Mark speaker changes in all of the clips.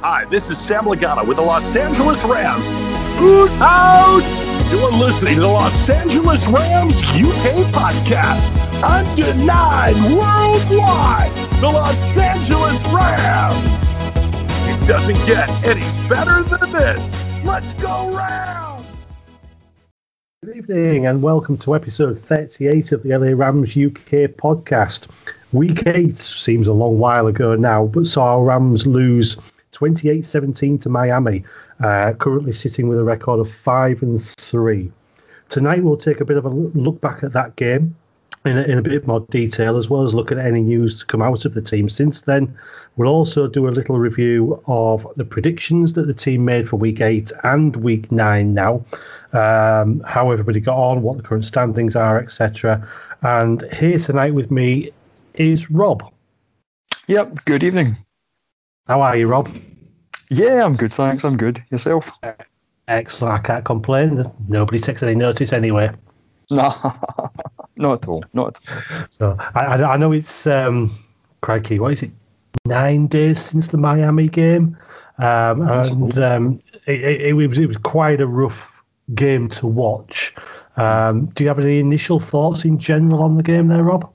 Speaker 1: Hi, this is Sam Lagana with the Los Angeles Rams. Whose house? You're listening to the Los Angeles Rams UK podcast. Undenied worldwide. The Los Angeles Rams. It doesn't get any better than this. Let's go Rams!
Speaker 2: Good evening and welcome to episode 38 of the LA Rams UK podcast. Week 8 seems a long while ago now, but saw our Rams lose 28 17 to Miami, uh, currently sitting with a record of 5 and 3. Tonight we'll take a bit of a look back at that game in a, in a bit more detail, as well as look at any news to come out of the team since then. We'll also do a little review of the predictions that the team made for week eight and week nine now, um, how everybody got on, what the current standings are, etc. And here tonight with me is Rob.
Speaker 3: Yep, good evening.
Speaker 2: How are you, Rob?
Speaker 3: Yeah, I'm good, thanks. I'm good. Yourself?
Speaker 2: Excellent. I can't complain. Nobody takes any notice anyway.
Speaker 3: No, not at all. Not at all.
Speaker 2: So I, I, know it's um, crikey. What is it? Nine days since the Miami game, um, and um, it, it, it, was it was quite a rough game to watch. Um, do you have any initial thoughts in general on the game there, Rob?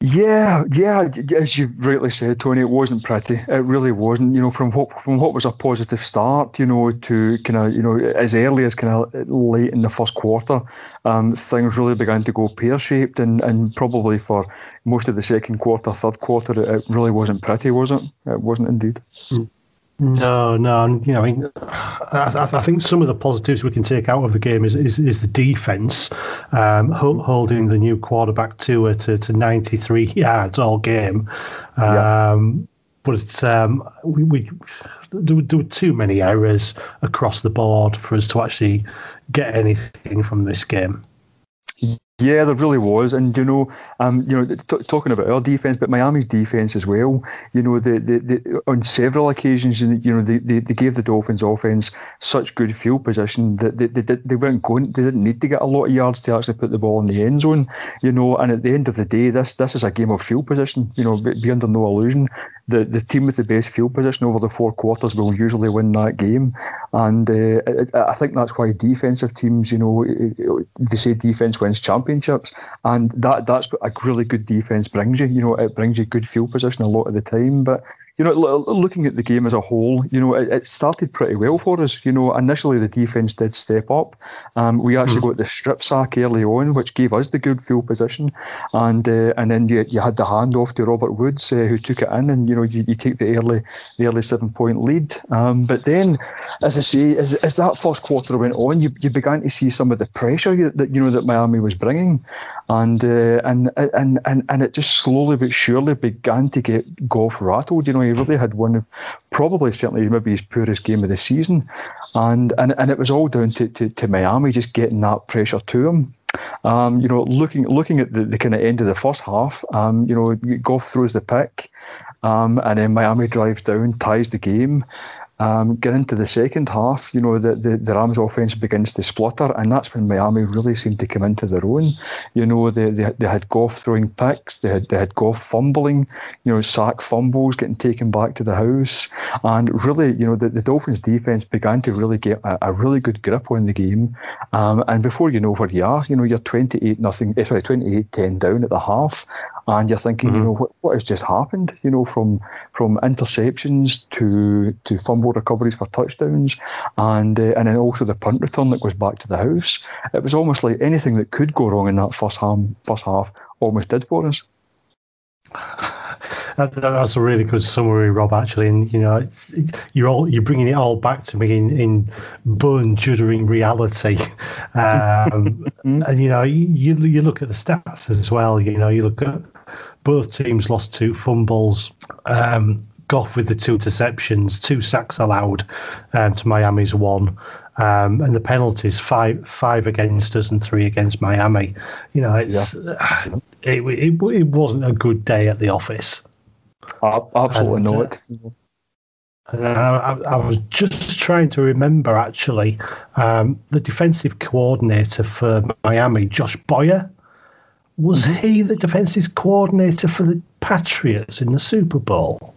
Speaker 3: Yeah, yeah, as you rightly said, Tony, it wasn't pretty. It really wasn't. You know, from what from what was a positive start, you know, to kind of you know as early as kind of late in the first quarter, um, things really began to go pear shaped, and, and probably for most of the second quarter, third quarter, it, really wasn't pretty, was it? It wasn't indeed.
Speaker 2: Mm. No, no, you know, I mean, I, I, think some of the positives we can take out of the game is is, is the defense, um, holding the new quarterback to to, to 93 yards all game. Um, yeah. But um, we, we there, there were too many errors across the board for us to actually get anything from this game.
Speaker 3: Yeah, there really was, and you know, um, you know, t- talking about our defense, but Miami's defense as well. You know, the, the, the on several occasions, you know, they, they, they gave the Dolphins offense such good field position that they, they, they weren't going, they didn't need to get a lot of yards to actually put the ball in the end zone. You know, and at the end of the day, this this is a game of field position. You know, be under no illusion the, the team with the best field position over the four quarters will usually win that game. And uh, I think that's why defensive teams, you know, they say defense wins championships, and that that's what a really good defense brings you. You know, it brings you good field position a lot of the time. But you know, looking at the game as a whole, you know, it, it, started pretty well for us. You know, initially the defence did step up. Um, we actually mm. got the strip sack early on, which gave us the good field position, and uh, and then you, you had the handoff to Robert Woods, uh, who took it in, and you know, you, you take the early the early seven point lead. Um, but then, as I say, as, as that first quarter went on, you, you began to see some of the pressure that you know that Miami was bringing and uh, and and and and it just slowly but surely began to get Goff rattled. You know, he really had one of probably certainly maybe his poorest game of the season, and and, and it was all down to, to, to Miami just getting that pressure to him. Um, you know, looking looking at the, the kind of end of the first half, um, you know, Goff throws the pick, um, and then Miami drives down, ties the game. Um, get into the second half, you know, the, the, the Rams offense begins to splutter, and that's when Miami really seemed to come into their own. You know, they, they, they had Goff throwing picks, they had, they had Goff fumbling, you know, sack fumbles getting taken back to the house. And really, you know, the, the Dolphins defense began to really get a, a really good grip on the game. Um, and before you know where you are, you know, you're 28 nothing, eh, sorry, 28 10 down at the half and you're thinking, mm-hmm. you know, what, what has just happened? You know, from from interceptions to to fumble recoveries for touchdowns, and uh, and then also the punt return that goes back to the house. It was almost like anything that could go wrong in that first half, first half almost did for us.
Speaker 2: that's a really good summary, Rob. Actually, and you know, it's, it's, you're all you're bringing it all back to me in, in bone juddering reality. Um, and you know, you you look at the stats as well. You know, you look at both teams lost two fumbles. Um, Goff with the two interceptions, two sacks allowed um, to Miami's one. Um, and the penalties five five against us and three against Miami. You know, it's yeah. it, it, it wasn't a good day at the office.
Speaker 3: I Absolutely and, not.
Speaker 2: Uh, I, I, was just trying to remember actually um, the defensive coordinator for Miami, Josh Boyer. Was he the defences coordinator for the Patriots in the Super Bowl?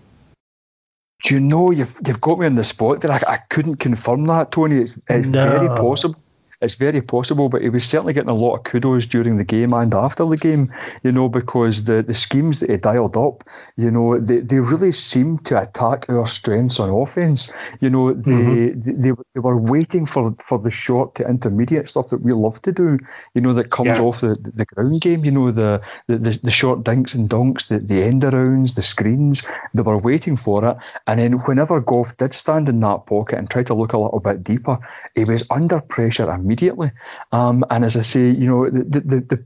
Speaker 3: Do you know you've you've got me on the spot there? I, I couldn't confirm that, Tony. It's, it's no. very possible it's very possible, but he was certainly getting a lot of kudos during the game and after the game, you know, because the, the schemes that he dialed up, you know, they, they really seemed to attack our strengths on offense. You know, they, mm-hmm. they, they, were waiting for, for the short to intermediate stuff that we love to do, you know, that comes yeah. off the, the ground game, you know, the, the, the short dinks and donks, the, the end arounds, the screens, they were waiting for it. And then whenever Goff did stand in that pocket and try to look a little bit deeper, he was under pressure and immediately. Um, and as I say, you know, the, the, the,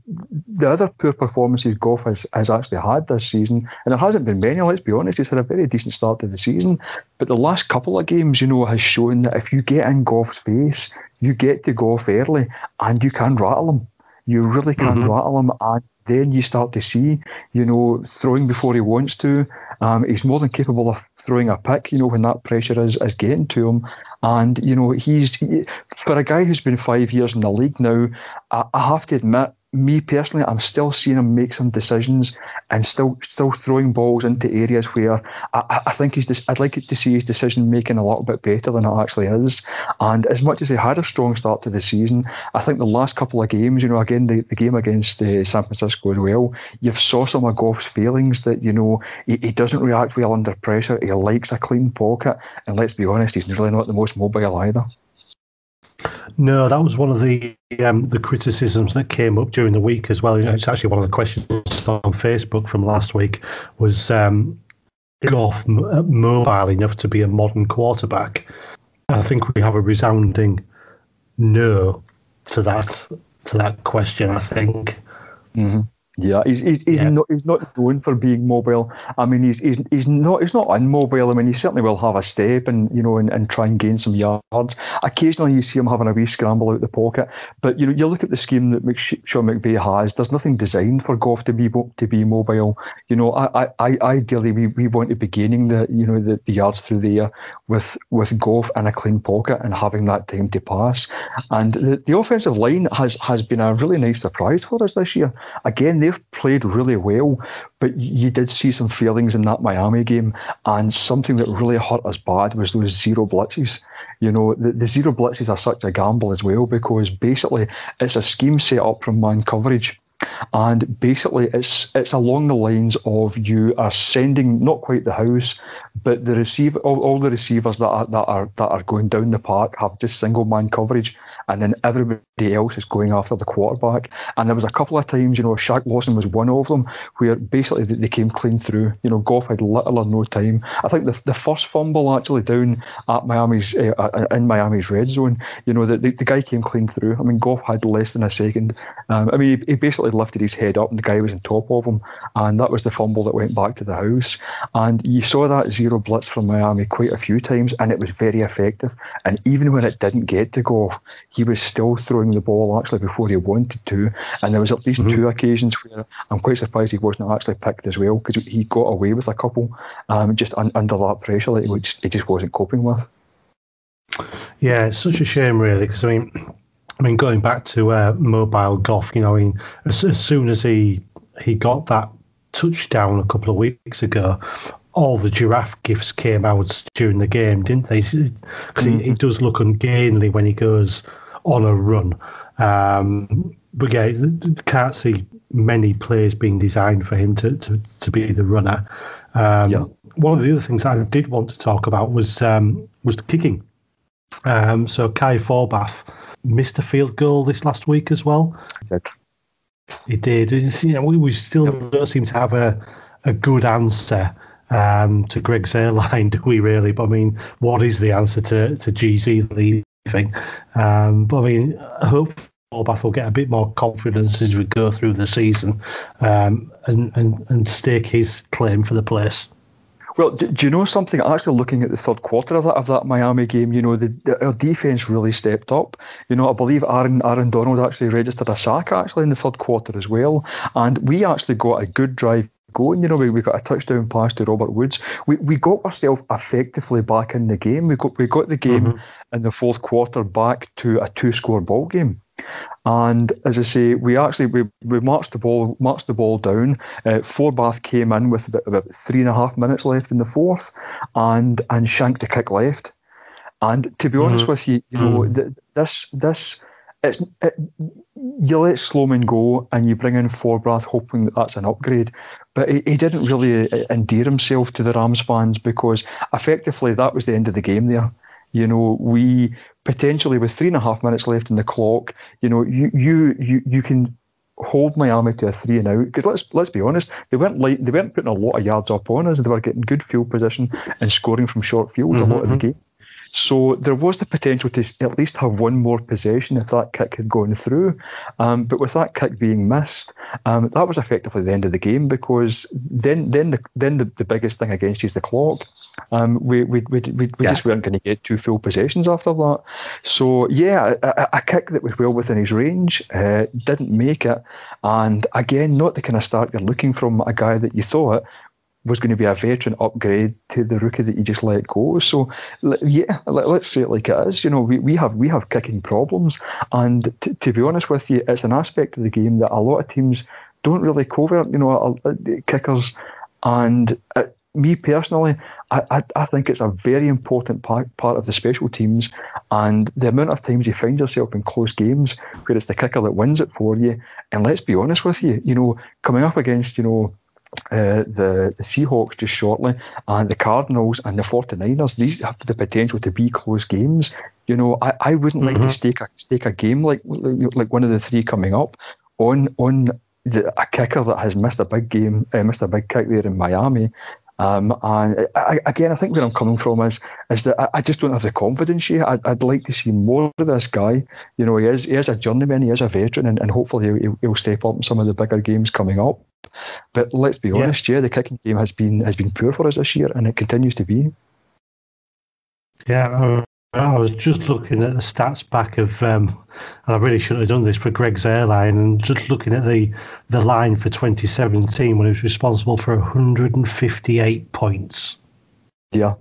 Speaker 3: the other poor performances Goff has, has actually had this season, and there hasn't been many, let's be honest, he's had a very decent start to the season. But the last couple of games, you know, has shown that if you get in Goff's face, you get to Goff early and you can rattle him. You really can mm-hmm. rattle him. And then you start to see, you know, throwing before he wants to. Um, he's more than capable of throwing a pick, you know, when that pressure is, is getting to him. And, you know, he's, he, for a guy who's been five years in the league now, I, I have to admit, me personally, I'm still seeing him make some decisions and still still throwing balls into areas where I, I think he's. Just, I'd like to see his decision making a little bit better than it actually is. And as much as he had a strong start to the season, I think the last couple of games, you know, again the, the game against uh, San Francisco as well, you've saw some of Goff's failings that you know he, he doesn't react well under pressure. He likes a clean pocket, and let's be honest, he's really not the most mobile either.
Speaker 2: No, that was one of the um, the criticisms that came up during the week as well. It's actually one of the questions on Facebook from last week was um, Goff uh, mobile enough to be a modern quarterback? I think we have a resounding no to that to that question. I think.
Speaker 3: Mm-hmm. Yeah, he's he's, he's yeah. not he's not known for being mobile. I mean, he's he's he's not he's not unmobile. I mean, he certainly will have a step and you know and, and try and gain some yards. Occasionally, you see him having a wee scramble out the pocket. But you know, you look at the scheme that Sean McVay has. There's nothing designed for Goff to be to be mobile. You know, I, I, ideally we, we want to be gaining the you know the, the yards through the air with with Goff in a clean pocket and having that time to pass. And the, the offensive line has has been a really nice surprise for us this year. Again they've played really well, but you did see some failings in that Miami game, and something that really hurt us bad was those zero blitzes. You know, the, the zero blitzes are such a gamble as well because basically it's a scheme set up from man coverage and basically, it's it's along the lines of you are sending not quite the house, but the receiver, all, all the receivers that are that are that are going down the park have just single man coverage, and then everybody else is going after the quarterback. And there was a couple of times, you know, Shaq Lawson was one of them, where basically they came clean through. You know, Goff had little or no time. I think the, the first fumble actually down at Miami's uh, in Miami's red zone, you know, the, the, the, guy came clean through. I mean, Goff had less than a second. Um, I mean, he, he basically lifted his head up and the guy was on top of him, and that was the fumble that went back to the house. And you saw that zero blitz from Miami quite a few times, and it was very effective. And even when it didn't get to Goff, he was still throwing the ball actually before he wanted to. And there was at least mm-hmm. two occasions where I'm quite surprised he wasn't actually picked as well because he got away with a couple um, just un- under that pressure, like, which he just wasn't coping with.
Speaker 2: Yeah, it's such a shame, really, because I mean, I mean, going back to uh, mobile Goff, you know, I mean, as, as soon as he he got that touchdown a couple of weeks ago, all the giraffe gifts came out during the game, didn't they? Because mm-hmm. he, he, does look ungainly when he goes on a run. Um, but yeah, can't see many plays being designed for him to, to, to be the runner. Um, yeah. One of the other things I did want to talk about was um, was kicking. Um, so Kai Forbath missed a field goal this last week as well. He did. It's, you know, we, we still yep. don't seem to have a, a good answer um, to Greg Zuerlein, do we really? But I mean, what is the answer to, to GZ leaving? Um, but I mean, I hope Forbath will get a bit more confidence as we go through the season um, and, and, and stake his claim for the place.
Speaker 3: Well, do, do, you know something? Actually, looking at the third quarter of that of that Miami game, you know, the, the, our defense really stepped up. You know, I believe Aaron Aaron Donald actually registered a sack actually in the third quarter as well, and we actually got a good drive going. You know, we, we got a touchdown pass to Robert Woods. We we got ourselves effectively back in the game. We got we got the game mm-hmm. in the fourth quarter back to a two score ball game. And as I say, we actually we, we marched the ball marched the ball down. Uh, Forbath came in with about, about three and a half minutes left in the fourth, and and shanked the kick left. And to be honest mm-hmm. with you, you know mm. this this it's it, you let Sloman go and you bring in Forbath hoping that that's an upgrade. But he, he didn't really uh, endear himself to the Rams fans because effectively that was the end of the game there. You know, we potentially with three and a half minutes left in the clock, you know, you you you, you can hold Miami to a three and out because let's let's be honest, they weren't like they weren't putting a lot of yards up on us. They were getting good field position and scoring from short field mm-hmm. a lot of the mm-hmm. game. So there was the potential to at least have one more possession if that kick had gone through. Um, but with that kick being missed, um, that was effectively the end of the game because then then the then the, the biggest thing against you is the clock. Um, we we, we, we, we yeah. just weren't going to get two full possessions after that. So yeah, a, a kick that was well within his range uh, didn't make it, and again, not the kind of start you're looking from a guy that you thought was going to be a veteran upgrade to the rookie that you just let go. So yeah, let's say it like it is. You know, we, we have we have kicking problems, and t- to be honest with you, it's an aspect of the game that a lot of teams don't really cover. You know, kickers, and uh, me personally, I, I, I, think it's a very important part, part of the special teams. And the amount of times you find yourself in close games where it's the kicker that wins it for you. And let's be honest with you, you know, coming up against, you know, uh, the, the Seahawks just shortly, and the Cardinals and the 49ers, these have the potential to be close games. You know, I, I wouldn't mm-hmm. like to mm-hmm. stake a, stake a game like like one of the three coming up on on the, a kicker that has missed a big game, uh, missed a big kick there in Miami. Um, and I, again, I think where I'm coming from is is that I, I just don't have the confidence yet. I'd, I'd, like to see more of this guy. You know, he is he is a journeyman, he is a veteran, and, and hopefully he'll, he'll step up in some of the bigger games coming up. But let's be honest, yeah. yeah, the kicking game has been has been poor for us this year, and it continues to be.
Speaker 2: Yeah, I was just looking at the stats back of, um, and I really shouldn't have done this for Greg Zuerlein, and just looking at the the line for 2017 when he was responsible for 158 points.
Speaker 3: Yeah,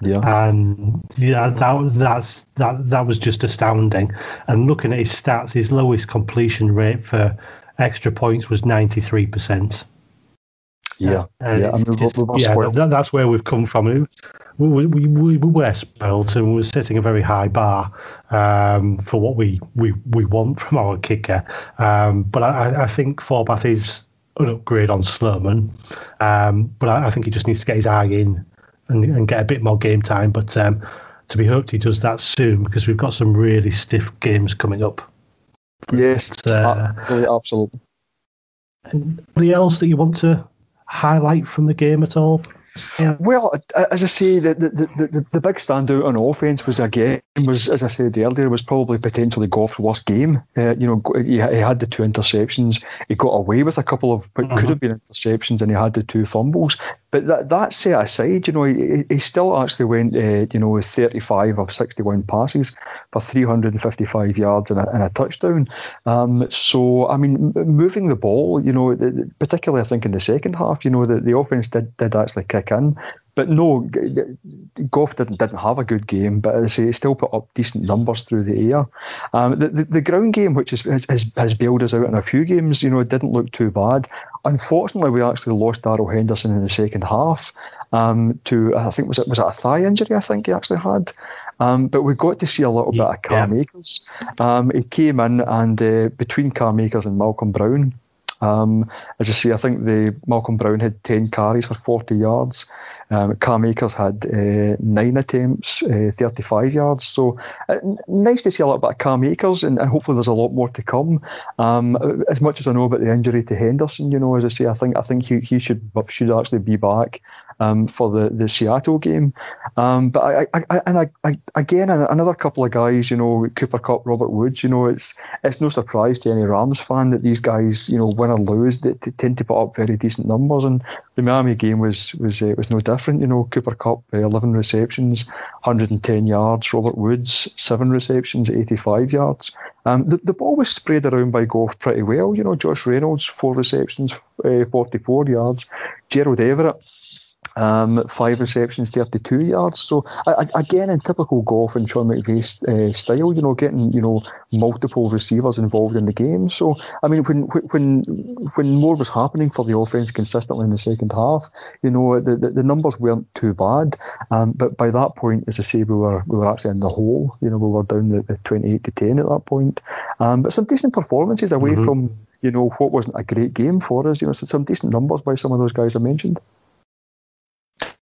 Speaker 3: yeah,
Speaker 2: and yeah, that that's that that was just astounding. And looking at his stats, his lowest completion rate for extra points was 93 percent.
Speaker 3: Yeah,
Speaker 2: yeah, yeah, I mean, yeah that, that's where we've come from. We, we, we, we were spoilt and we were setting a very high bar um, for what we, we, we want from our kicker. Um, but I, I think Forbath is an upgrade on Sloman, um, but I, I, think he just needs to get his eye in and, and get a bit more game time. But um, to be hoped he does that soon because we've got some really stiff games coming up.
Speaker 3: Yes, uh, absolutely.
Speaker 2: Anybody else that you want to highlight from the game at all?
Speaker 3: Yeah. Well, as I say, the, the, the, the, big standout on offence was again was as I said earlier was probably potentially Goff's worst game. Uh, you know, he, he, had the two interceptions. He got away with a couple of what uh-huh. could have been interceptions, and he had the two fumbles. But that that set aside, you know, he, he still actually went, uh, you know, with 35 of 61 passes for 355 yards and a, and a touchdown. Um, so, I mean, moving the ball, you know, particularly I think in the second half, you know, the, the offense did, did actually kick in. But no, Goff didn't didn't have a good game, but as I say, he still put up decent numbers through the air. Um, the, the, the ground game, which is, has, has bailed us out in a few games, you know, it didn't look too bad. Unfortunately, we actually lost Darrell Henderson in the second half um, to I think was it was it a thigh injury? I think he actually had. Um, but we got to see a little yeah, bit of Cam yeah. Um, he came in and uh, between Cam Akers and Malcolm Brown. Um, as you see, I think the Malcolm Brown had 10 carries for 40 yards. Um, Cam Akers had uh, nine attempts, uh, 35 yards. So uh, nice to see a lot about Cam Akers, and, and, hopefully there's a lot more to come. Um, as much as I know about the injury to Henderson, you know, as I say, I think I think he, he should should actually be back um, for the, the Seattle game. Um, but I, I, I and I, I, again another couple of guys, you know, Cooper Kupp, Robert Woods. You know, it's it's no surprise to any Rams fan that these guys, you know, win or lose, they, they tend to put up very decent numbers. And the Miami game was was uh, was no different. You know, Cooper Kupp, uh, 11 receptions, 110 yards. Robert Woods, seven receptions, 85 yards. Um, the, the ball was spread around by Goff pretty well. You know, Josh Reynolds, four receptions, uh, 44 yards. Gerald Everett, Um, five receptions, 32 yards. So I, again, in typical Goff and Sean McVay uh, style, you know, getting you know multiple receivers involved in the game. So I mean, when when when more was happening for the offense consistently in the second half, you know, the the, the numbers weren't too bad. Um, but by that point, as I say, we were we were actually in the hole. You know, we were down the, the 28 to 10 at that point. Um, but some decent performances away mm-hmm. from you know what wasn't a great game for us. You know, some decent numbers by some of those guys I mentioned.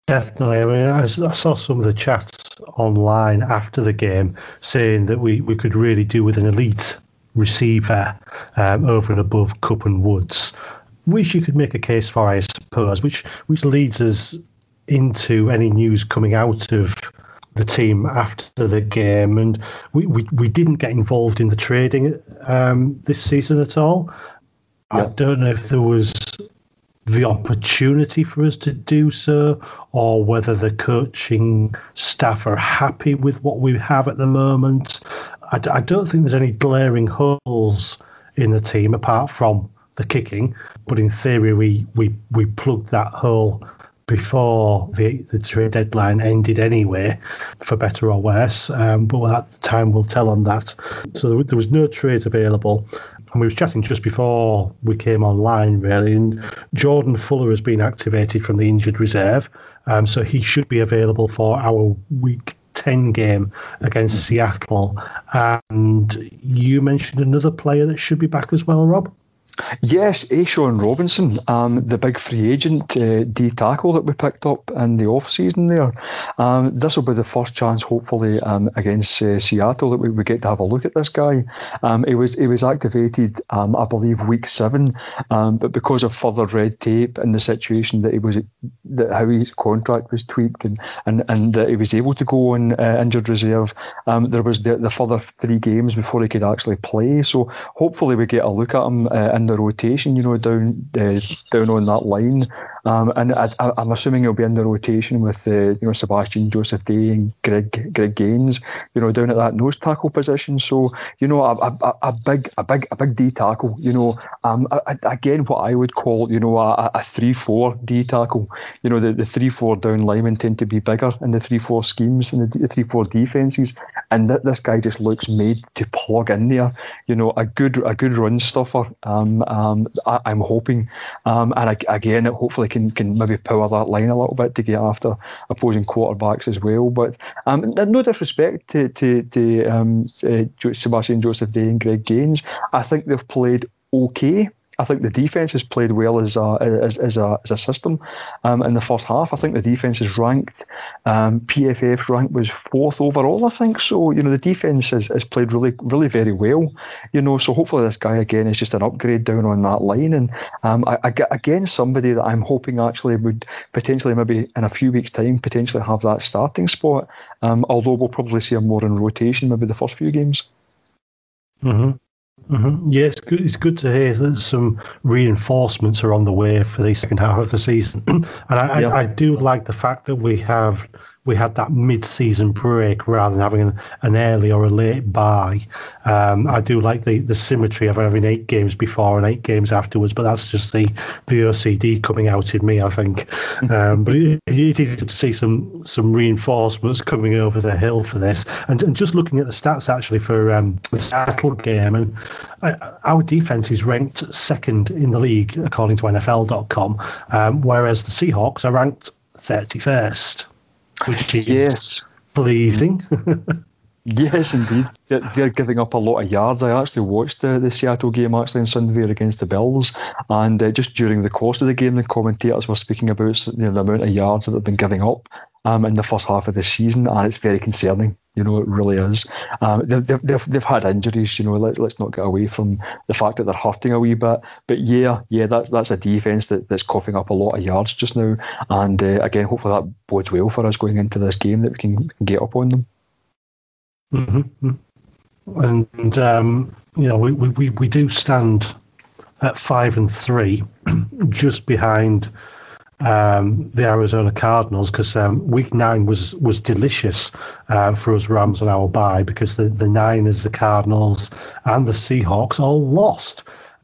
Speaker 2: Definitely. I mean, I, I, saw some of the chats online after the game saying that we, we could really do with an elite receiver um, over and above Kupp and Woods, which you could make a case for, I suppose, which which leads us into any news coming out of the team after the game. And we, we, we didn't get involved in the trading um, this season at all. I don't know if there was the opportunity for us to do so, or whether the coaching staff are happy with what we have at the moment. I, don't think there's any glaring holes in the team apart from the kicking, but in theory, we we we plugged that hole before the the trade deadline ended anyway, for better or worse. Um, but at the time will tell on that. So there, there was no trades available and we was chatting just before we came online, really. And Jordan Fuller has been activated from the injured reserve, um, so he should be available for our week 10 game against Seattle. And you mentioned another player that should be back as well, Rob?
Speaker 3: Yes, A'Shawn Robinson, um, the big free agent uh, D tackle that we picked up in the off season there. Um, this will be the first chance, hopefully, um, against uh, Seattle that we, we get to have a look at this guy. Um, he was he was activated, um, I believe, week seven, um, but because of further red tape and the situation that he was, that how his contract was tweaked and and and that he was able to go on uh, injured reserve, there was the, the further three games before he could actually play. So hopefully we get a look at him uh, in the rotation, you know, down uh, down on that line. Um, and I, am assuming he'll be in the rotation with uh, you know Sebastian Joseph Day and Greg Greg Gaines, you know, down at that nose tackle position. So you know, a, a, a big a big a big D tackle. You know, um, a, again, what I would call you know a, a three four D tackle. You know, the, the three four down linemen tend to be bigger in the three four schemes and the, the three four defenses, and th- this guy just looks made to plug in there. You know, a good a good run stuffer. Um, um, I, am hoping, um, and I, again, hopefully can can maybe power that line a little bit to get after opposing quarterbacks as well. But um, no disrespect to to, to um, uh, Sebastian Joseph Day and Greg Gaines, I think they've played okay. I think the defense has played well as a as, as a as a system um, in the first half. I think the defense is ranked. Um, PFF's rank was fourth overall. I think so. You know the defense has, has played really really very well. You know so hopefully this guy again is just an upgrade down on that line and um, I, I, again somebody that I'm hoping actually would potentially maybe in a few weeks time potentially have that starting spot. Um, although we'll probably see him more in rotation maybe the first few games.
Speaker 2: Mm-hmm. Mm-hmm. Yeah, it's good. It's good to hear that some reinforcements are on the way for the second half of the season, and I, I, I, do like the fact that we have we had that mid-season break rather than having an, an early or a late bye. Um, I do like the, the symmetry of having eight games before and eight games afterwards, but that's just the, the OCD coming out in me, I think. Um, but it, it is to see some some reinforcements coming over the hill for this, and, and just looking at the stats actually for um, the Seattle game, and uh, our defense is ranked second in the league according to NFL.com, um, whereas the Seahawks are ranked 31st which is yes. pleasing.
Speaker 3: yes, indeed. They're giving up a lot of yards. I actually watched the, the Seattle game actually on Sunday there against the Bills, and uh, just during the course of the game, the commentators were speaking about you know, the amount of yards that they've been giving up um, in the first half of the season, and it's very concerning. You know, it really is. Um, they've, they've, they've had injuries. You know, let, let's not get away from the fact that they're hurting a wee bit. But yeah, yeah, that's that's a defense that, that's coughing up a lot of yards just now. And uh, again, hopefully that bodes well for us going into this game that we can, get up on them.
Speaker 2: Mm-hmm. And um, you know, we, we we do stand at five and three, just behind um, the Arizona Cardinals because um, week nine was was delicious uh, for us Rams on our bye because the, the Niners, the Cardinals, and the Seahawks all lost,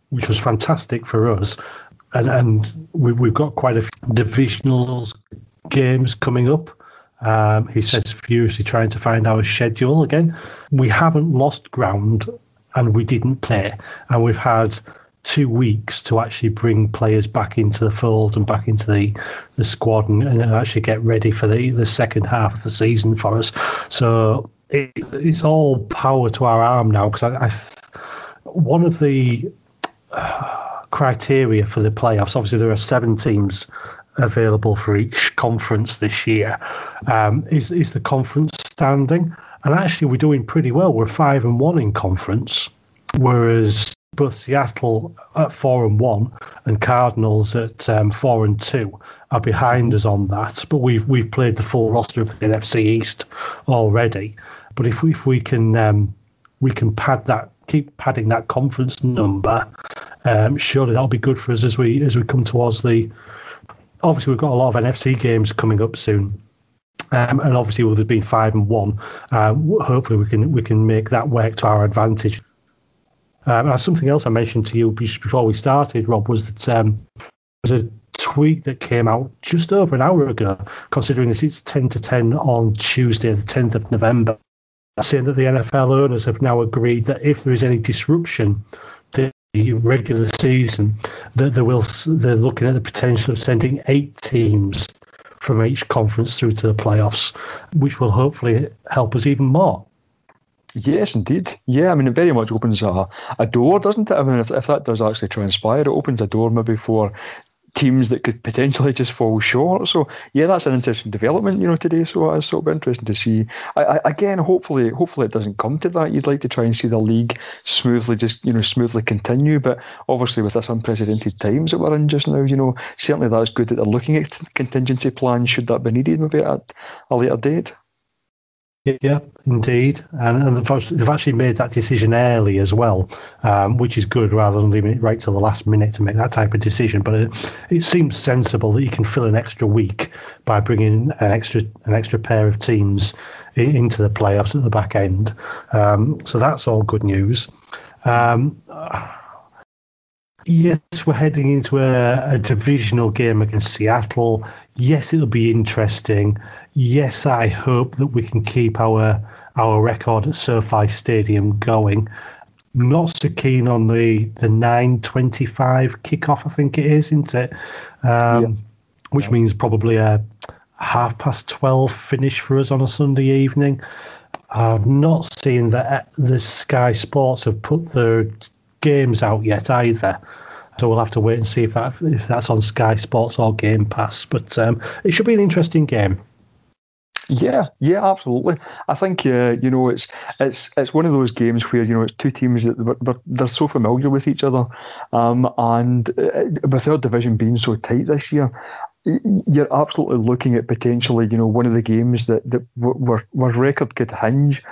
Speaker 2: which was fantastic for us. And and we, we've got quite a few divisionals games coming up. Um, he says furiously trying to find our schedule again. We haven't lost ground and we didn't play. And we've had two weeks to actually bring players back into the fold and back into the, the squad and, and actually get ready for the, the second half of the season for us. So it, it's all power to our arm now because I, I, one of the uh, criteria for the playoffs, obviously, there are seven teams available for each conference this year, um, is, is the conference standing. And actually, we're doing pretty well. We're five and one in conference, whereas both Seattle at four and one and Cardinals at um, four and two are behind us on that. But we've we've played the full roster of the NFC East already. But if we, if we can um, we can pad that, keep padding that conference number, um, surely that'll be good for us as we as we come towards the. Obviously, we've got a lot of NFC games coming up soon. Um, and obviously, with us being five and one, uh, hopefully we can we can make that work to our advantage. Um, something else I mentioned to you just before we started, Rob, was that um, there's a tweet that came out just over an hour ago, considering this it's 10 to 10 on Tuesday, the 10th of November, saying that the NFL owners have now agreed that if there is any disruption to the regular season, that they will they're looking at the potential of sending eight teams from each conference through to the playoffs, which will hopefully help us even more.
Speaker 3: Yes, indeed. Yeah, I mean, it very much opens a, a door, doesn't it? I mean, if, if that does actually transpire, it opens a door maybe for teams that could potentially just fall short. So yeah, that's an interesting development, you know, today. So it's sort of interesting to see. I, I, again, hopefully, hopefully it doesn't come to that. You'd like to try and see the league smoothly, just you know, smoothly continue. But obviously, with this unprecedented times that we're in just now, you know, certainly that's good that they're looking at contingency plans should that be needed, maybe at a later date.
Speaker 2: Yeah, indeed, and, and they've actually made that decision early as well, um, which is good rather than leaving it right to the last minute to make that type of decision. But it, it seems sensible that you can fill an extra week by bringing an extra an extra pair of teams in, into the playoffs at the back end. Um, so that's all good news. Um, yes, we're heading into a, a divisional game against Seattle. Yes, it'll be interesting yes, I hope that we can keep our our record at SoFi Stadium going. Not so keen on the the nine twenty five kickoff. I think it is, isn't it? Um, yeah. Which yeah. means probably a half past twelve finish for us on a Sunday evening. I've not seen that the Sky Sports have put their games out yet either. So we'll have to wait and see if that if that's on Sky Sports or Game Pass. But um, it should be an interesting game.
Speaker 3: Yeah, yeah, absolutely. I think uh, you know it's it's it's one of those games where you know it's two teams that they're, so familiar with each other, um, and uh, with our division being so tight this year, you're absolutely looking at potentially you know one of the games that that where, where record could hinge.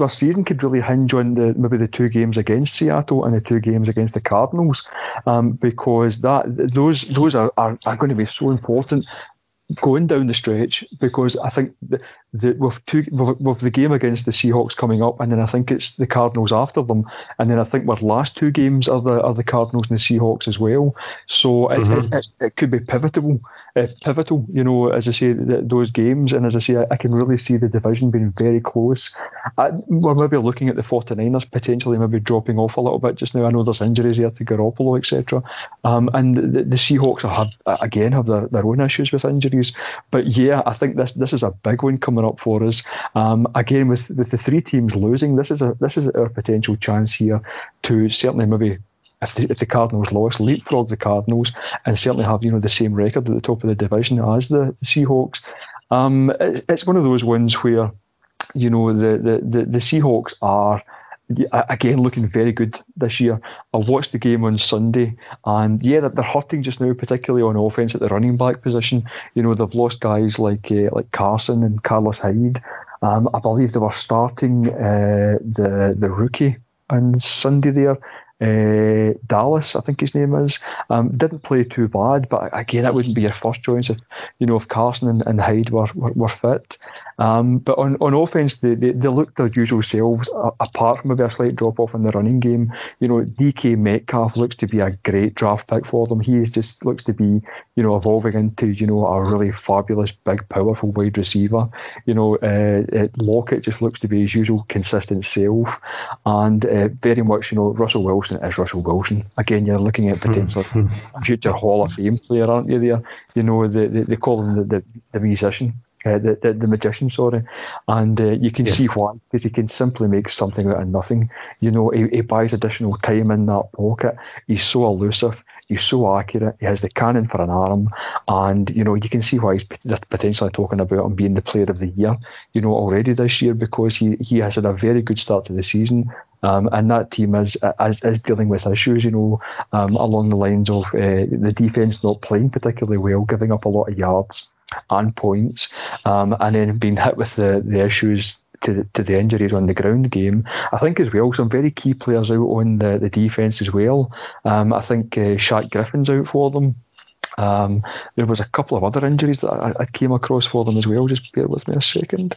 Speaker 3: Our season could really hinge on the maybe the two games against Seattle and the two games against the Cardinals, um, because that those those are, are, are going to be so important going down the stretch because I think the, with two with, with, the game against the Seahawks coming up, and then I think it's the Cardinals after them, and then I think our last two games are the are the Cardinals and the Seahawks as well. So it, mm-hmm. it, it, it could be pivotal uh, pivotal, you know, as I say, those games. And as I say, I, I, can really see the division being very close. I, we're maybe looking at the 49ers potentially maybe dropping off a little bit just now. I know there's injuries here to Garoppolo, etc. Um, and the, the Seahawks have, again, have their, their own issues with injuries. But yeah, I think this this is a big one coming up for us. Um, again, with, with the three teams losing, this is a this is our potential chance here to certainly maybe if the, if the Cardinals lost, leapfrog the Cardinals, and certainly have you know the same record at the top of the division as the Seahawks. Um, it's, it's one of those ones where you know the, the, the, the Seahawks are again looking very good this year. I watched the game on Sunday, and yeah, they're hurting just now, particularly on offense at the running back position. You know, they've lost guys like uh, like Carson and Carlos Hyde. Um, I believe they were starting uh, the the rookie on Sunday there, uh, Dallas, I think his name is. Um, didn't play too bad, but again, that wouldn't be your first choice if you know if Carson and, and Hyde were, were, were fit. Um, but on, on offense, they, they, they look their usual selves, uh, apart from maybe a slight drop off in the running game. You know, DK Metcalf looks to be a great draft pick for them. He is just looks to be, you know, evolving into, you know, a really fabulous, big, powerful wide receiver. You know, uh, Lockett just looks to be his usual consistent self. And uh, very much, you know, Russell Wilson is Russell Wilson. Again, you're looking at potential hmm. future Hall of Fame player, aren't you? There, you know, they, they, they call him the, the, the musician uh, the, the, the magician, sorry, and uh, you can yes. see why because he can simply make something out of nothing. You know, he, he buys additional time in that pocket. He's so elusive. He's so accurate. He has the cannon for an arm, and you know you can see why he's potentially talking about him being the player of the year. You know already this year because he he has had a very good start to the season. Um, and that team is, is, is dealing with issues, you know, um, along the lines of uh, the defense not playing particularly well, giving up a lot of yards and points, um, and then being hit with the, the issues to, to the injuries on the ground game. I think as well, some very key players out on the, the defence as well. Um, I think uh, Shaq Griffin's out for them. Um, there was a couple of other injuries that I, I, came across for them as well. Just bear with me a second.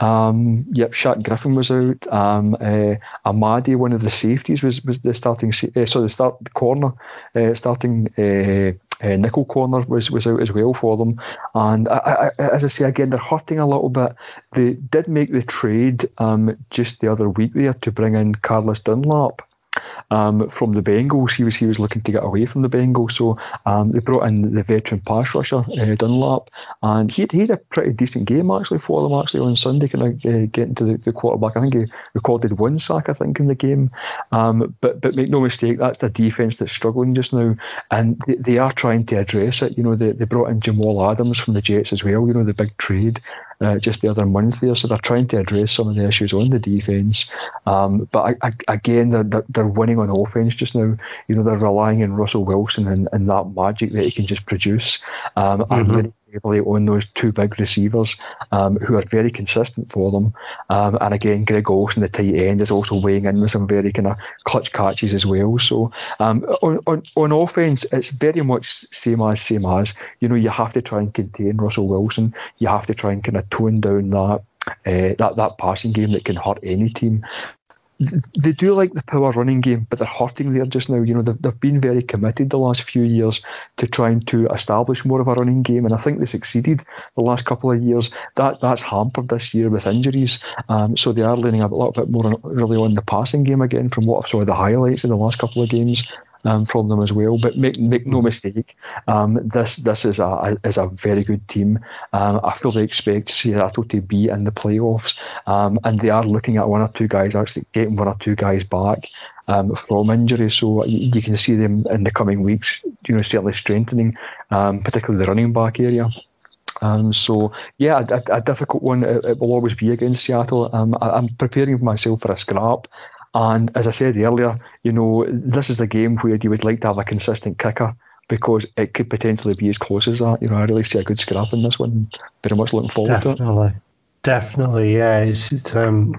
Speaker 3: Um, yep, Shaq Griffin was out. Um, uh, Amadi, one of the safeties, was was the starting. Uh, so the start the corner, uh, starting uh, nickel corner was was out as well for them. And I, I, as I say again, they're hurting a little bit. They did make the trade um, just the other week there to bring in Carlos Dunlap um, from the Bengals. He was he was looking to get away from the Bengals, so um, they brought in the veteran pass rusher uh, Dunlap, and he, he had a pretty decent game actually for them actually on Sunday, kind of uh, getting to the, the, quarterback. I think he recorded one sack I think in the game, um, but but make no mistake, that's the defense that's struggling just now, and they, they are trying to address it. You know, they, they brought in Jamal Adams from the Jets as well. You know, the big trade uh, just the other month there. So they're trying to address some of the issues on the defence. Um, but I, I, again, they're, they're winning on offence just now. You know, they're relying on Russell Wilson and, and that magic that he can just produce. Um, mm-hmm. And heavily on those two big receivers um, who are very consistent for them. Um, and again, Greg Olsen, the tight end, is also weighing in with some very kind of clutch catches as well. So um, on, on, on offense, it's very much same as, same as. You know, you have to try and contain Russell Wilson. You have to try and kind of tone down that uh, that that passing game that can hurt any team they do like the power running game, but they're hurting there just now. You know, they've, they've been very committed the last few years to trying to establish more of a running game, and I think they succeeded the last couple of years. That that's hampered this year with injuries, um, so they are leaning a little bit more on, really on the passing game again. From what I saw the highlights in the last couple of games, um, from them as well. But make make no mistake, um, this this is a is a very good team. Um, I fully expect Seattle to be in the playoffs, um, and they are looking at one or two guys actually getting one or two guys back. Um, from injury, so you, you, can see them in the coming weeks. You know, certainly strengthening, um, particularly the running back area. Um, so yeah, a, a, difficult one. It, it, will always be against Seattle. Um, I, am preparing myself for a scrap. And as I said earlier, you know, this is the game where you would like to have a consistent kicker because it could potentially be as close as that. You know, I really see a good scrap in this one. Very much looking forward
Speaker 2: Definitely.
Speaker 3: to it.
Speaker 2: Definitely, yeah. It's, it's um,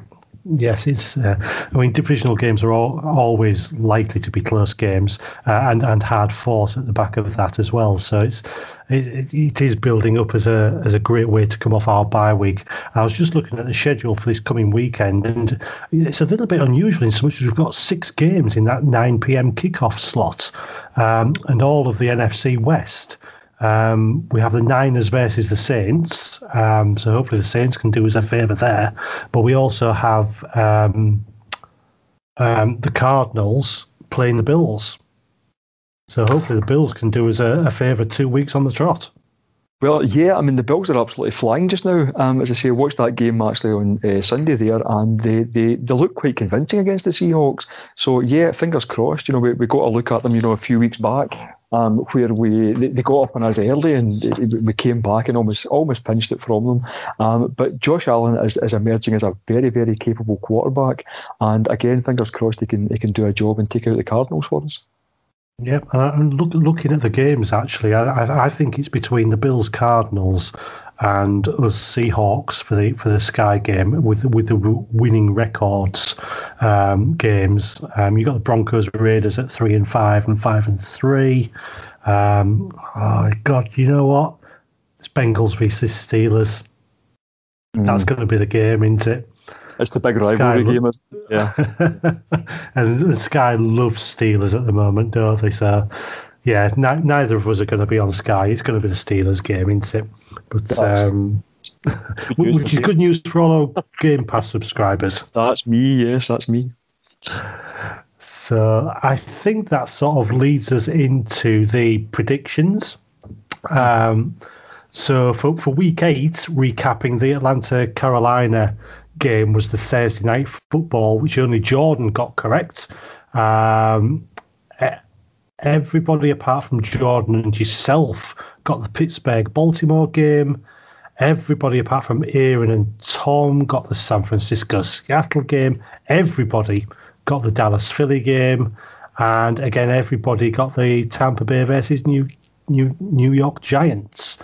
Speaker 2: Yes, it's. Uh, I mean, divisional games are all, always likely to be close games, uh, and and hard fought at the back of that as well. So it's it, it is building up as a as a great way to come off our bye week. I was just looking at the schedule for this coming weekend, and it's a little bit unusual in so much as we've got six games in that 9 p.m. kickoff slot, um, and all of the NFC West. Um, we have the Niners versus the Saints, um, so hopefully the Saints can do us a favour there. But we also have um, um, the Cardinals playing the Bills, so hopefully the Bills can do us a, a favour two weeks on the trot.
Speaker 3: Well, yeah, I mean the Bills are absolutely flying just now. Um, as I say, I watched that game actually on uh, Sunday there, and they, they they look quite convincing against the Seahawks. So yeah, fingers crossed. You know, we, we got a look at them. You know, a few weeks back, um, where we they they, got up on us early and we came back and almost almost pinched it from them. Um, but Josh Allen is, is emerging as a very very capable quarterback, and again, fingers crossed he can he can do a job and take out the Cardinals for us.
Speaker 2: Yep, and look, looking at the games, actually, I, I think it's between the Bills Cardinals and the Seahawks for the for the Sky game with with the winning records um, games. Um, you got the Broncos Raiders at three and five and five and three. Um, oh God, you know what? It's Bengals versus Steelers. Mm. That's going to be the game, isn't it?
Speaker 3: It's the big rivalry game, yeah.
Speaker 2: and the Sky loves Steelers at the moment, don't they? So, yeah, n- neither of us are going to be on Sky. It's going to be the Steelers game, isn't it? But um, which is good news for all our Game Pass subscribers.
Speaker 3: That's me. Yes, that's me.
Speaker 2: So I think that sort of leads us into the predictions. Um, so for, for week eight, recapping the Atlanta Carolina game was the Thursday night football, which only Jordan got correct. Um, everybody apart from Jordan and yourself got the Pittsburgh Baltimore game. Everybody apart from Aaron and Tom got the San Francisco Seattle game. Everybody got the Dallas Philly game. And again, everybody got the Tampa Bay versus New New New York Giants.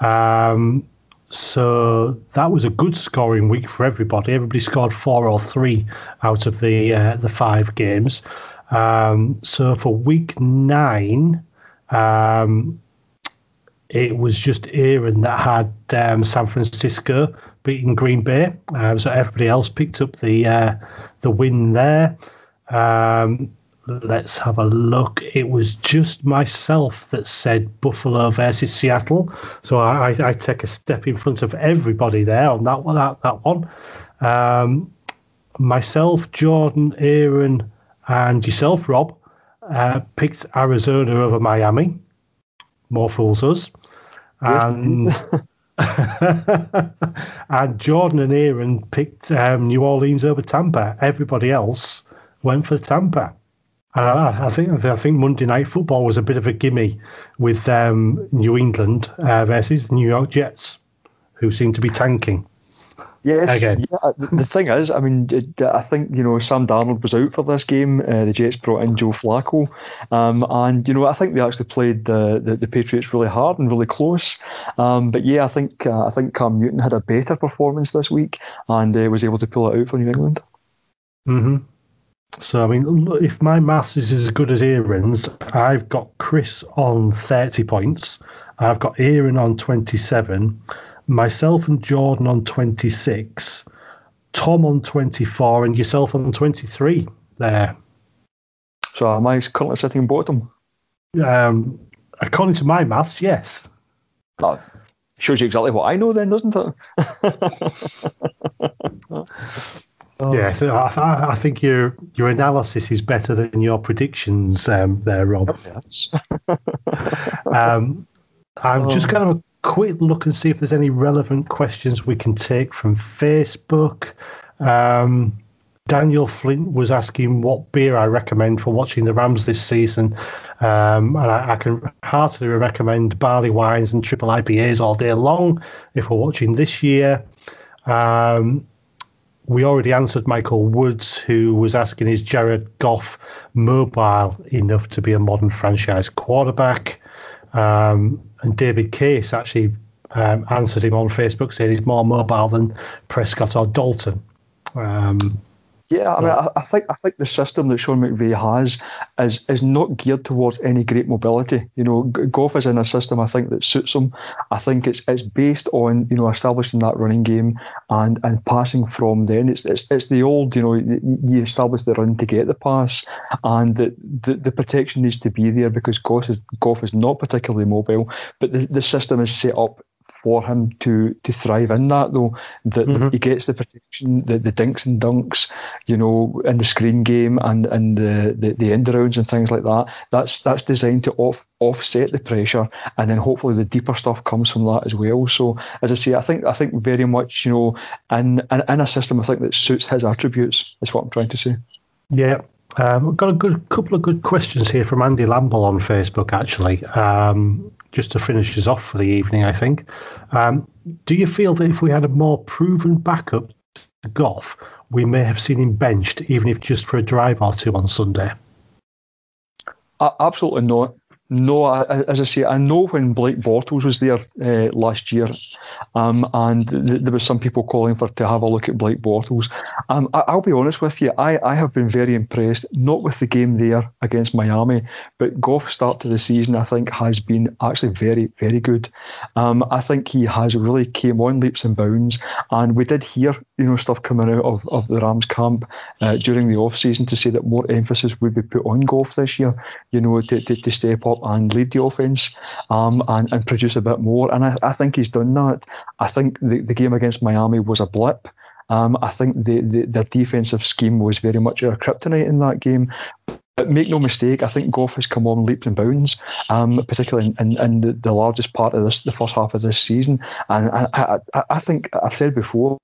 Speaker 2: Um, so that was a good scoring week for everybody. Everybody scored four or three out of the uh, the five games. Um, so for week nine, um, it was just Aaron that had um, San Francisco beating Green Bay. Um, so everybody else picked up the uh, the win there. Um, let's have a look. It was just myself that said Buffalo versus Seattle. So I, I, I take a step in front of everybody there on that one. That, that one. Um, myself, Jordan, Aaron, and yourself, Rob, uh, picked Arizona over Miami. More fools us. And and Jordan and Aaron picked um, New Orleans over Tampa. Everybody else went for Tampa. Uh, I think I think Monday Night Football was a bit of a gimme with um, New England uh, versus the New York Jets, who seem to be tanking.
Speaker 3: Yes, Again. yeah. The thing is, I mean, I think you know Sam Darnold was out for this game. Uh, the Jets brought in Joe Flacco, um, and you know I think they actually played the, the, the Patriots really hard and really close. Um, but yeah, I think uh, I think Cam Newton had a better performance this week and uh, was able to pull it out for New England.
Speaker 2: Hmm. So I mean, if my maths is as good as Aaron's, I've got Chris on thirty points. I've got Aaron on twenty-seven myself and Jordan on 26, Tom on 24, and yourself on 23 there.
Speaker 3: So am I currently sitting bottom?
Speaker 2: Um, according to my maths, yes.
Speaker 3: That shows you exactly what I know, then, doesn't it?
Speaker 2: Yes, I, I, think your your analysis is better than your predictions um, there, Rob. Yes. um, I'm just going to quick look and see if there's any relevant questions we can take from Facebook. Um, Daniel Flint was asking what beer I recommend for watching the Rams this season. Um, and I, I, can heartily recommend barley wines and triple IPAs all day long if we're watching this year. Um, we already answered Michael Woods, who was asking Is Jared Goff mobile enough to be a modern franchise quarterback? Um, and David Case actually um, answered him on Facebook saying he's more mobile than Prescott or Dalton. Um,
Speaker 3: yeah, I mean, I, I, think I think the system that Sean McVay has is is not geared towards any great mobility. You know, Goff is in a system I think that suits him. I think it's it's based on you know establishing that running game and and passing from then. It's it's it's the old you know you establish the run to get the pass, and the the, the protection needs to be there because Goff is Goff is not particularly mobile, but the, the system is set up for him to to thrive in that though that mm-hmm. he gets the protection the, the dinks and dunks you know in the screen game and and the, the the end rounds and things like that that's that's designed to off offset the pressure and then hopefully the deeper stuff comes from that as well so as i say i think i think very much you know in in, in a system i think that suits his attributes is what i'm trying to say
Speaker 2: yeah um, we've got a good couple of good questions here from Andy Lamble on Facebook, actually. Um, just to finish us off for the evening, I think. Um, do you feel that if we had a more proven backup to Goff, we may have seen him benched, even if just for a drive or two on Sunday?
Speaker 3: Uh, absolutely not. No, I, as I say, I know when Blake Bortles was there uh, last year, um, and th- there was some people calling for to have a look at Blake Bortles. Um, I- will be honest with you, I-, I have been very impressed, not with the game there against Miami, but Goff's start to the season, I think, has been actually very, very good. Um, I think he has really came on leaps and bounds, and we did hear, you know, stuff coming out of, of the Rams camp uh, during the off season to say that more emphasis would be put on Goff this year, you know, to, to, to step up and lead the offense um, and, and produce a bit more. And I, I think he's done that. I think the, the game against Miami was a blip. Um, I think the, the, their defensive scheme was very much a kryptonite in that game. But make no mistake, I think Goff has come on leaps and bounds, um, particularly in, in, in the, the, largest part of this, the first half of this season. And I, I, I, think I've said before,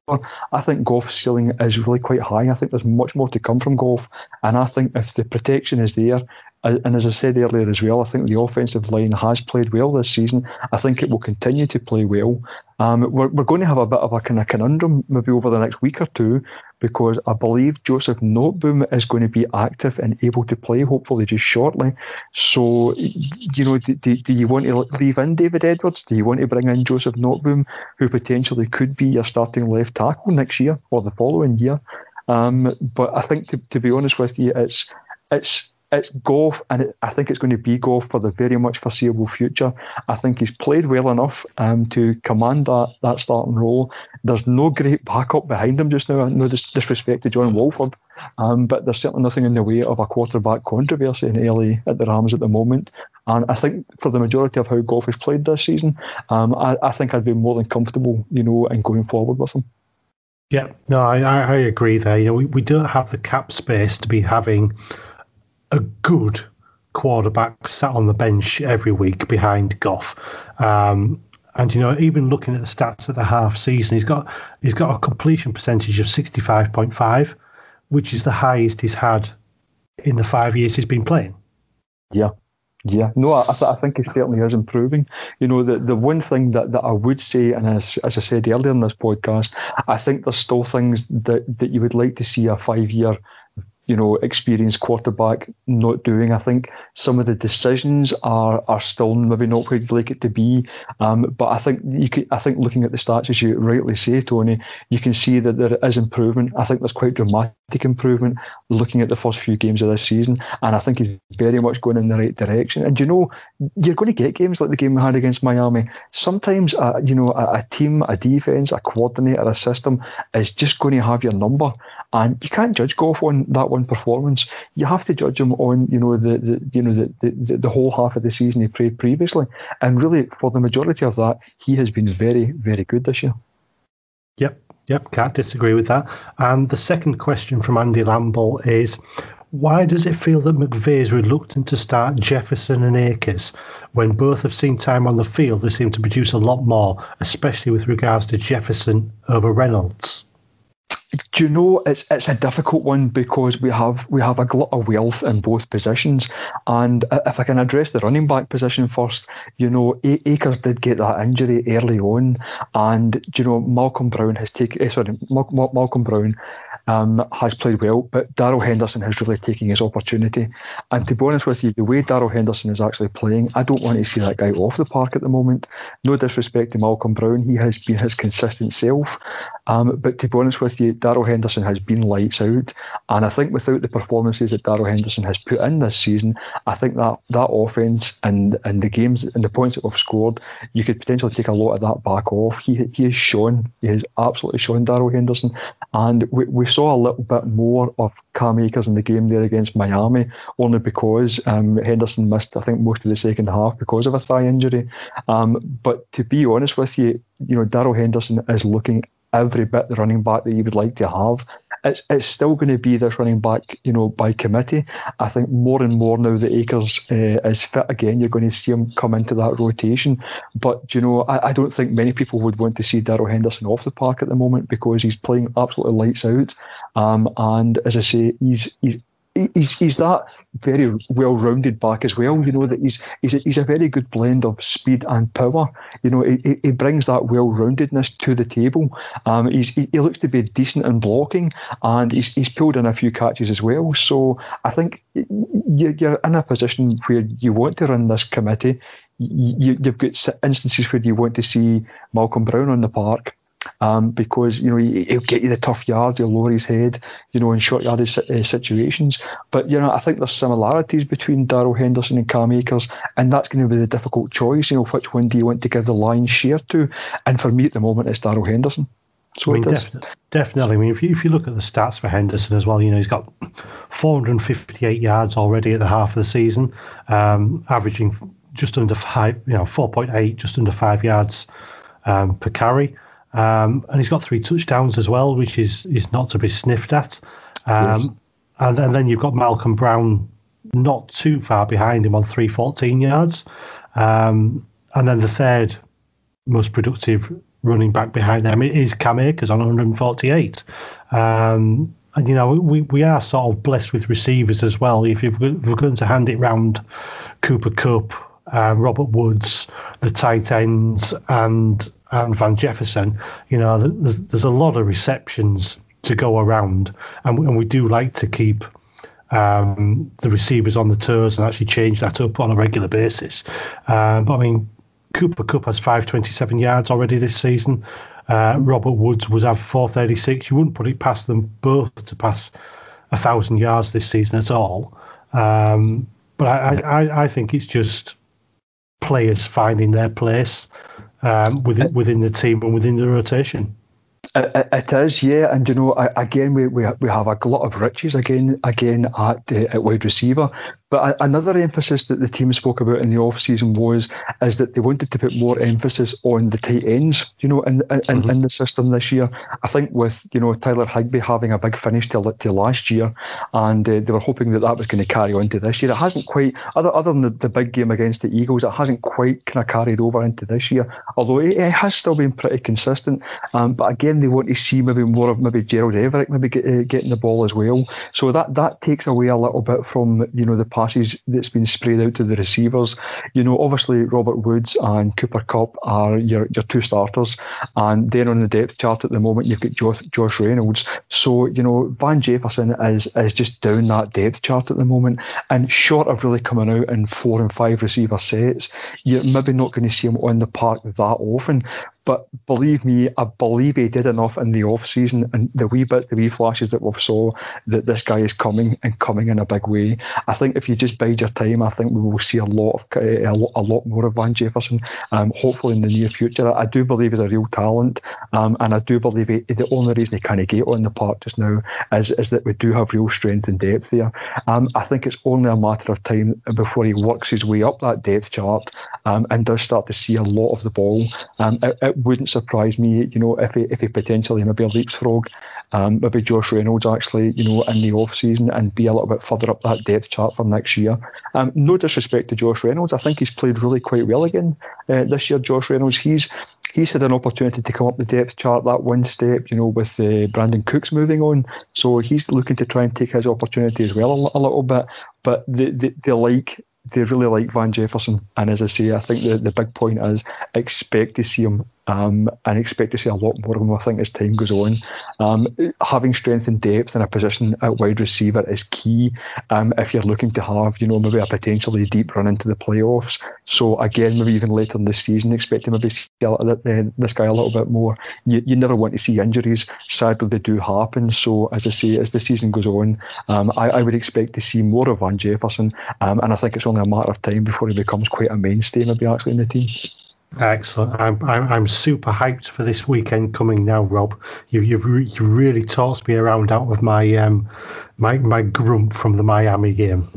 Speaker 3: I think Goff's ceiling is really quite high. I think there's much more to come from Goff, and I think if the protection is there, and as I said earlier as well, I think the offensive line has played well this season. I think it will continue to play well. Um, we're, we're going to have a bit of a kind of conundrum maybe over the next week or two because I believe Joseph Noteboom is going to be active and able to play, hopefully just shortly. So, you know, do, do, do you want to leave in David Edwards? Do you want to bring in Joseph Noteboom, who potentially could be your starting left tackle next year or the following year? Um, but I think, to, to be honest with you, it's it's it's Goff, and it, I think it's going to be Goff for the very much foreseeable future. I think he's played well enough um, to command that, that starting role. There's no great backup behind him just now. No disrespect to John Wolford, um, but there's certainly nothing in the way of a quarterback controversy in LA at the Rams at the moment. And I think for the majority of how Goff has played this season, um, I, I think I'd be more than comfortable, you know, in going forward with him.
Speaker 2: Yeah, no, I, I agree there. You know, we, we don't have the cap space to be having a good quarterback sat on the bench every week behind Goff. Um, and you know, even looking at the stats at the half season, he's got he's got a completion percentage of sixty five point five, which is the highest he's had in the five years he's been playing.
Speaker 3: Yeah, yeah, no, I, I think he certainly is improving. You know, the, the one thing that, that I would say, and as, as I said earlier in this podcast, I think there's still things that, that you would like to see a five year you know, experienced quarterback not doing. I think some of the decisions are are still maybe not where you'd like it to be. Um, but I think you could, I think looking at the stats, as you rightly say, Tony, you can see that there is improvement. I think there's quite dramatic improvement looking at the first few games of this season, and I think he's very much going in the right direction. And you know, you're going to get games like the game we had against Miami. Sometimes, uh, you know, a, a team, a defense, a coordinator, a system is just going to have your number. And you can't judge Goff on that one performance. You have to judge him on, you know, the, the you know the, the, the whole half of the season he played previously. And really, for the majority of that, he has been very, very good this year.
Speaker 2: Yep, yep, can't disagree with that. And the second question from Andy Lamble is why does it feel that McVay is reluctant to start Jefferson and Akers when both have seen time on the field? They seem to produce a lot more, especially with regards to Jefferson over Reynolds.
Speaker 3: Do you know it's it's a difficult one because we have we have a glut of wealth in both positions, and if I can address the running back position first, you know Akers did get that injury early on, and you know Malcolm Brown has taken eh, sorry Malcolm Brown um, has played well, but Darrell Henderson has really taken his opportunity. And to be honest with you, the way Darrell Henderson is actually playing, I don't want to see that guy off the park at the moment. No disrespect to Malcolm Brown, he has been his consistent self. Um, but to be honest with you, Darrell Henderson has been lights out. And I think without the performances that Darrell Henderson has put in this season, I think that that offense and, and the games and the points that we've scored, you could potentially take a lot of that back off. He, he has shown, he has absolutely shown Darrell Henderson. And we, we saw a little bit more of Cam Akers in the game there against Miami, only because um, Henderson missed, I think, most of the second half because of a thigh injury. Um, but to be honest with you, you know, Darrell Henderson is looking every bit the running back that you would like to have it's it's still going to be this running back, you know, by committee. I think more and more now that Akers uh, is fit again, you're going to see him come into that rotation. But you know, I, I don't think many people would want to see Darrell Henderson off the park at the moment because he's playing absolutely lights out. Um, and as I say, he's he's he's he's that very well-rounded back as well. You know that he's he's a, he's a very good blend of speed and power. You know, he, he brings that well-roundedness to the table. Um, he's he, he looks to be decent in blocking, and he's he's pulled in a few catches as well. So I think you're in a position where you want to run this committee. You, you've got instances where you want to see Malcolm Brown on the park um, because you know he'll get you the tough yards, he'll lower his head, you know, in short yardage uh, situations. But you know, I think there's similarities between Darrell Henderson and Cam Akers, and that's going to be the difficult choice. You know, which one do you want to give the lion's share to? And for me at the moment, it's Darrell Henderson.
Speaker 2: So I mean, def- definitely. I mean, if you, if you look at the stats for Henderson as well, you know, he's got 458 yards already at the half of the season, um, averaging just under five, you know, 4.8, just under five yards um, per carry. Um, and he's got three touchdowns as well, which is is not to be sniffed at. Um, yes. and, and then you've got Malcolm Brown not too far behind him on 314 yards. Um, and then the third most productive running back behind them is Cam Akers on 148. Um, and you know we, we are sort of blessed with receivers as well. If, if we're going to hand it round, Cooper Kupp, uh, Robert Woods, the tight ends, and and Van Jefferson, you know, there's, there's a lot of receptions to go around, and, and we do like to keep um, the receivers on the toes and actually change that up on a regular basis. Um, but I mean, Cooper Kupp has 527 yards already this season. Uh, Robert Woods was have 436. You wouldn't put it past them both to pass a thousand yards this season at all. Um, but I, I, I think it's just players finding their place um, within within the team and within the rotation.
Speaker 3: It, it is, yeah, and you know, again, we, we we have a glut of riches again again at uh, at wide receiver. But another emphasis that the team spoke about in the off season was is that they wanted to put more emphasis on the tight ends, you know, in in, mm-hmm. in the system this year. I think with you know Tyler Higbee having a big finish to, to last year, and uh, they were hoping that that was going to carry on to this year. It hasn't quite, other other than the, the big game against the Eagles, it hasn't quite kind of carried over into this year. Although it, it has still been pretty consistent. Um, but again, they want to see maybe more of maybe Gerald Everett maybe get, uh, getting the ball as well. So that that takes away a little bit from you know the passes that's been sprayed out to the receivers. You know, obviously Robert Woods and Cooper Kupp are your, your two starters, and then on the depth chart at the moment you've got Josh, Josh Reynolds. So you know Van Jefferson is is just down that depth chart at the moment, and short of really coming out in four and five receiver sets, you're maybe not going to see him on the park that often. But believe me, I believe he did enough in the off season and the wee bit, the wee flashes that we saw that this guy is coming and coming in a big way. I think if you just bide your time, I think we will see a lot of a lot, a lot more of Van Jefferson. Um, hopefully in the near future. I do believe he's a real talent, um, and I do believe he, the only reason he can't get on the park just now is is that we do have real strength and depth there. Um, I think it's only a matter of time before he works his way up that depth chart um, and does start to see a lot of the ball. Um, it, it wouldn't surprise me, you know, if he if he potentially maybe leapfrog, um, maybe Josh Reynolds actually, you know, in the off season and be a little bit further up that depth chart for next year. Um, no disrespect to Josh Reynolds, I think he's played really quite well again uh, this year. Josh Reynolds, he's he's had an opportunity to come up the depth chart that one step, you know, with uh, Brandin Cooks moving on. So he's looking to try and take his opportunity as well a, a little bit. But they, they, they like they really like Van Jefferson. And as I say, I think the, the big point is expect to see him um, and expect to see a lot more of him, I think, as time goes on. Um, having strength and depth in a position at wide receiver is key um, if you're looking to have, you know, maybe a potentially deep run into the playoffs. So, again, maybe even later in the season, expect to maybe see this guy a little bit more. You, you never want to see injuries. Sadly, they do happen. So, as I say, as the season goes on, um, I, I, would expect to see more of Van Jefferson. Um, and I think it's only a matter of time before he becomes quite a mainstay, maybe actually in the team.
Speaker 2: Excellent. I'm, I'm, I'm super hyped for this weekend coming now, Rob. You, you've, re- you really tossed me around out of my, um, my, my grump from the Miami game.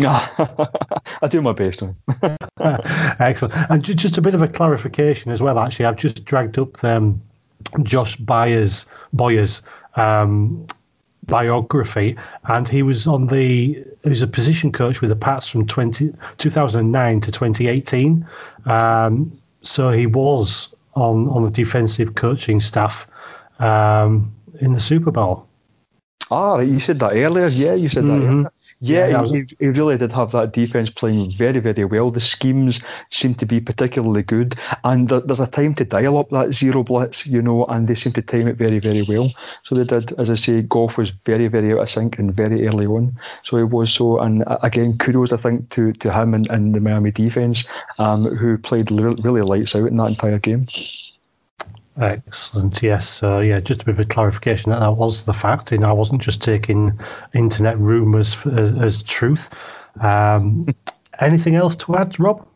Speaker 3: I do my best.
Speaker 2: Excellent. And just a bit of a clarification as well, actually. I've just dragged up um, Josh Byers, Boyers um, biography, and he was on the he was a position coach with the Pats from 20, 2009 to 2018. Um, so he was on on the defensive coaching staff um, in the Super Bowl.
Speaker 3: Ah, you said that earlier. Yeah, you said mm-hmm. that earlier. Yeah, he, he, really did have that defence playing very, very well. The schemes seem to be particularly good, and there, there's a time to dial up that zero blitz, you know, and they seem to time it very, very well. So they did, as I say, Goff was very, very out of sync and very early on. So it was so, and again, kudos I think to to him and, and the Miami defence, um, who played really lights out in that entire game.
Speaker 2: Excellent. Yes. Yeah. Just a bit of a clarification that that was the fact. And I wasn't just taking internet rumours as, as truth. Um, anything else to add, Rob?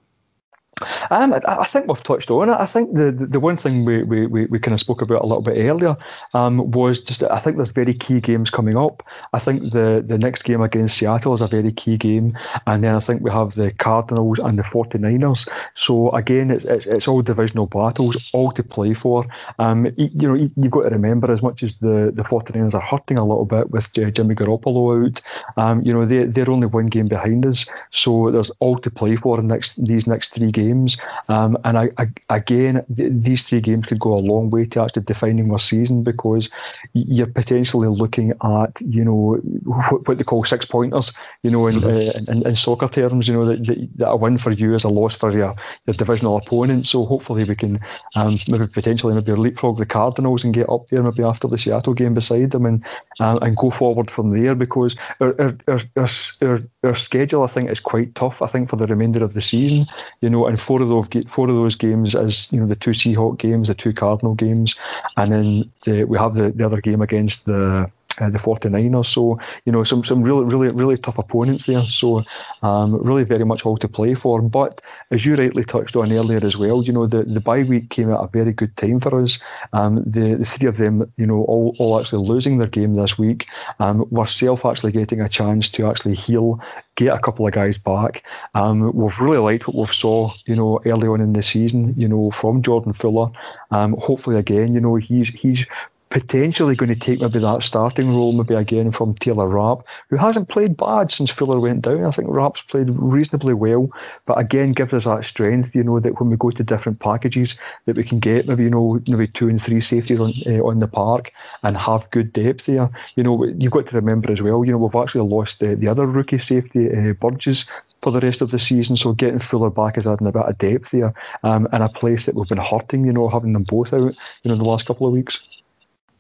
Speaker 3: Um, I, I, think we've touched on it. I think the, the, the one thing we, we, we, we, kind of spoke about a little bit earlier um, was just I think there's very key games coming up. I think the, the next game against Seattle is a very key game. And then I think we have the Cardinals and the 49ers. So again, it's, it's, it's all divisional battles, all to play for. Um, you know, you've got to remember as much as the, the 49ers are hurting a little bit with Jimmy Garoppolo out, um, you know, they, they're only one game behind us. So there's all to play for in next, these next three games games. Um, and I, I, again, th- these three games could go a long way to actually defining our season because you're potentially looking at, you know, what, what they call six pointers, you know, in, uh, in, in, soccer terms, you know, that, that, that, a win for you is a loss for your, your divisional opponent. So hopefully we can um, maybe potentially maybe leapfrog the Cardinals and get up there maybe after the Seattle game beside them and um, and go forward from there because our, our, our, our, our schedule, I think, is quite tough, I think, for the remainder of the season, you know, and four of those four of those games as you know the two Seahawk games, the two Cardinal games, and then the, we have the, the other game against the uh, the 49ers. So, you know, some some really, really, really tough opponents there. So, um, really very much all to play for. But as you rightly touched on earlier as well, you know, the, the bye week came at a very good time for us. Um, the, the three of them, you know, all, all actually losing their game this week, um, were self actually getting a chance to actually heal, get a couple of guys back. Um, we've really liked what we've saw, you know, early on in the season, you know, from Jordan Fuller. Um, hopefully, again, you know, he's he's potentially going to take maybe that starting role, maybe again from Taylor Rapp, who hasn't played bad since Fuller went down. I think Rapp's played reasonably well, but again gives us that strength, you know, that when we go to different packages, that we can get maybe you know maybe two and three safeties on uh, on the park and have good depth there. You know, you've got to remember as well. You know, we've actually lost uh, the other rookie safety, uh, Burgess, for the rest of the season. So getting Fuller back is adding a bit of depth there, um, and a place that we've been hurting. You know, having them both out, you know, the last couple of weeks.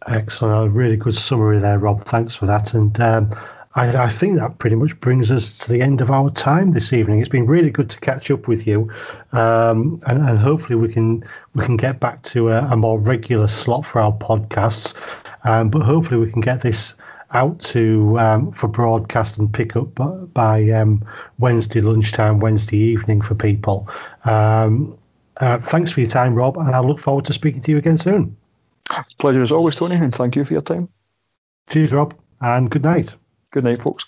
Speaker 2: Excellent. A really good summary there, Rob. Thanks for that. And um, I, I, think that pretty much brings us to the end of our time this evening. It's been really good to catch up with you, um, and, and, hopefully we can we can get back to a, a more regular slot for our podcasts. Um, but hopefully we can get this out to um, for broadcast and pick up by um, Wednesday lunchtime, Wednesday evening for people. Um, uh, thanks for your time, Rob, and I look forward to speaking to you again soon.
Speaker 3: Pleasure as always, Tony, and thank you for your time.
Speaker 2: Cheers, Rob, and good night.
Speaker 3: Good night, folks.